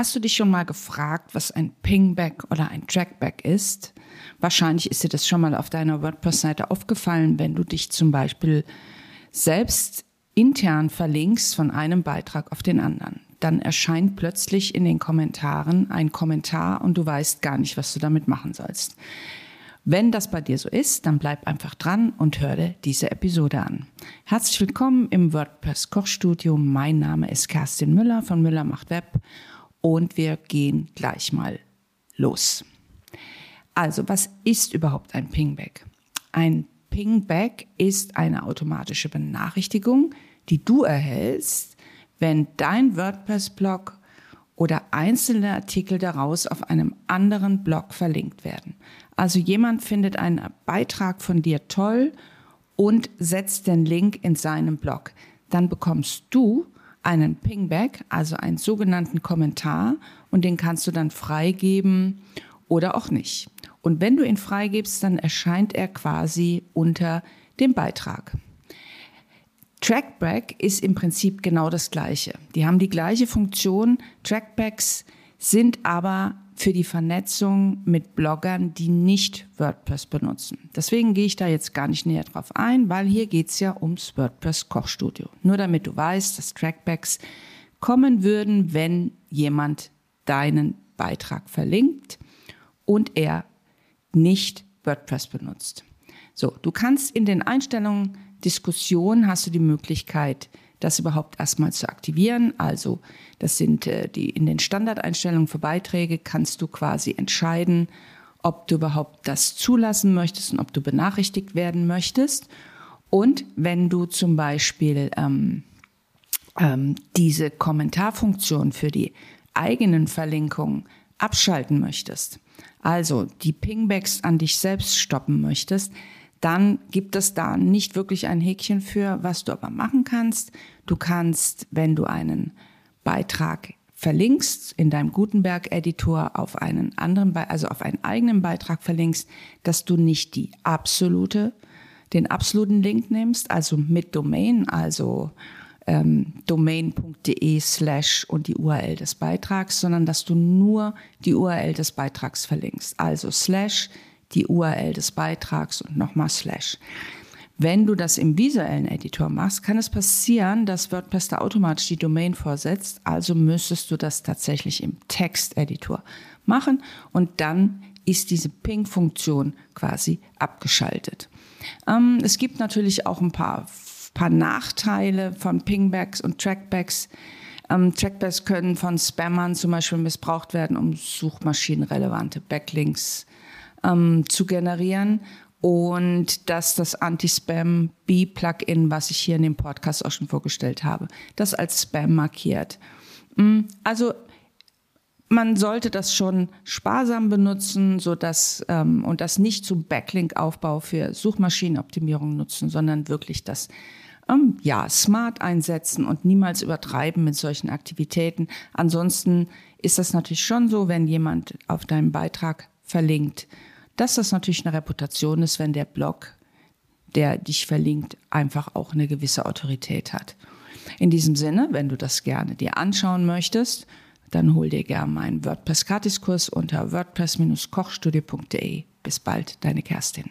Hast du dich schon mal gefragt, was ein Pingback oder ein Trackback ist? Wahrscheinlich ist dir das schon mal auf deiner WordPress-Seite aufgefallen, wenn du dich zum Beispiel selbst intern verlinkst von einem Beitrag auf den anderen. Dann erscheint plötzlich in den Kommentaren ein Kommentar und du weißt gar nicht, was du damit machen sollst. Wenn das bei dir so ist, dann bleib einfach dran und hör dir diese Episode an. Herzlich willkommen im WordPress Kochstudio. Mein Name ist Kerstin Müller von Müller macht Web und wir gehen gleich mal los. Also, was ist überhaupt ein Pingback? Ein Pingback ist eine automatische Benachrichtigung, die du erhältst, wenn dein WordPress-Blog oder einzelne Artikel daraus auf einem anderen Blog verlinkt werden. Also jemand findet einen Beitrag von dir toll und setzt den Link in seinem Blog. Dann bekommst du einen Pingback, also einen sogenannten Kommentar und den kannst du dann freigeben oder auch nicht. Und wenn du ihn freigibst, dann erscheint er quasi unter dem Beitrag. Trackback ist im Prinzip genau das Gleiche. Die haben die gleiche Funktion. Trackbacks sind aber für die Vernetzung mit Bloggern, die nicht WordPress benutzen. Deswegen gehe ich da jetzt gar nicht näher drauf ein, weil hier geht es ja ums WordPress Kochstudio. Nur damit du weißt, dass Trackbacks kommen würden, wenn jemand deinen Beitrag verlinkt und er nicht WordPress benutzt. So, du kannst in den Einstellungen Diskussion hast du die Möglichkeit, das überhaupt erstmal zu aktivieren. Also das sind äh, die in den Standardeinstellungen für Beiträge kannst du quasi entscheiden, ob du überhaupt das zulassen möchtest und ob du benachrichtigt werden möchtest. Und wenn du zum Beispiel ähm, ähm, diese Kommentarfunktion für die eigenen Verlinkungen abschalten möchtest, also die Pingbacks an dich selbst stoppen möchtest, dann gibt es da nicht wirklich ein Häkchen für, was du aber machen kannst. Du kannst, wenn du einen Beitrag verlinkst in deinem Gutenberg-Editor auf einen anderen, also auf einen eigenen Beitrag verlinkst, dass du nicht die absolute, den absoluten Link nimmst, also mit Domain, also ähm, domain.de slash und die URL des Beitrags, sondern dass du nur die URL des Beitrags verlinkst. Also slash die URL des Beitrags und nochmal slash. Wenn du das im visuellen Editor machst, kann es passieren, dass WordPress da automatisch die Domain vorsetzt. Also müsstest du das tatsächlich im Texteditor machen und dann ist diese Ping-Funktion quasi abgeschaltet. Ähm, es gibt natürlich auch ein paar paar Nachteile von Pingbacks und Trackbacks. Ähm, Trackbacks können von Spammern zum Beispiel missbraucht werden, um suchmaschinenrelevante Backlinks ähm, zu generieren. Und dass das Anti-Spam-B-Plugin, was ich hier in dem Podcast auch schon vorgestellt habe, das als Spam markiert. Mm, also man sollte das schon sparsam benutzen, so dass ähm, und das nicht zum Backlink-Aufbau für Suchmaschinenoptimierung nutzen, sondern wirklich das ähm, ja, smart einsetzen und niemals übertreiben mit solchen Aktivitäten. Ansonsten ist das natürlich schon so, wenn jemand auf deinem Beitrag verlinkt, dass das natürlich eine Reputation ist, wenn der Blog, der dich verlinkt, einfach auch eine gewisse Autorität hat. In diesem Sinne, wenn du das gerne dir anschauen möchtest, dann hol dir gerne meinen WordPress-Gratiskurs unter wordpress-kochstudio.de. Bis bald, deine Kerstin.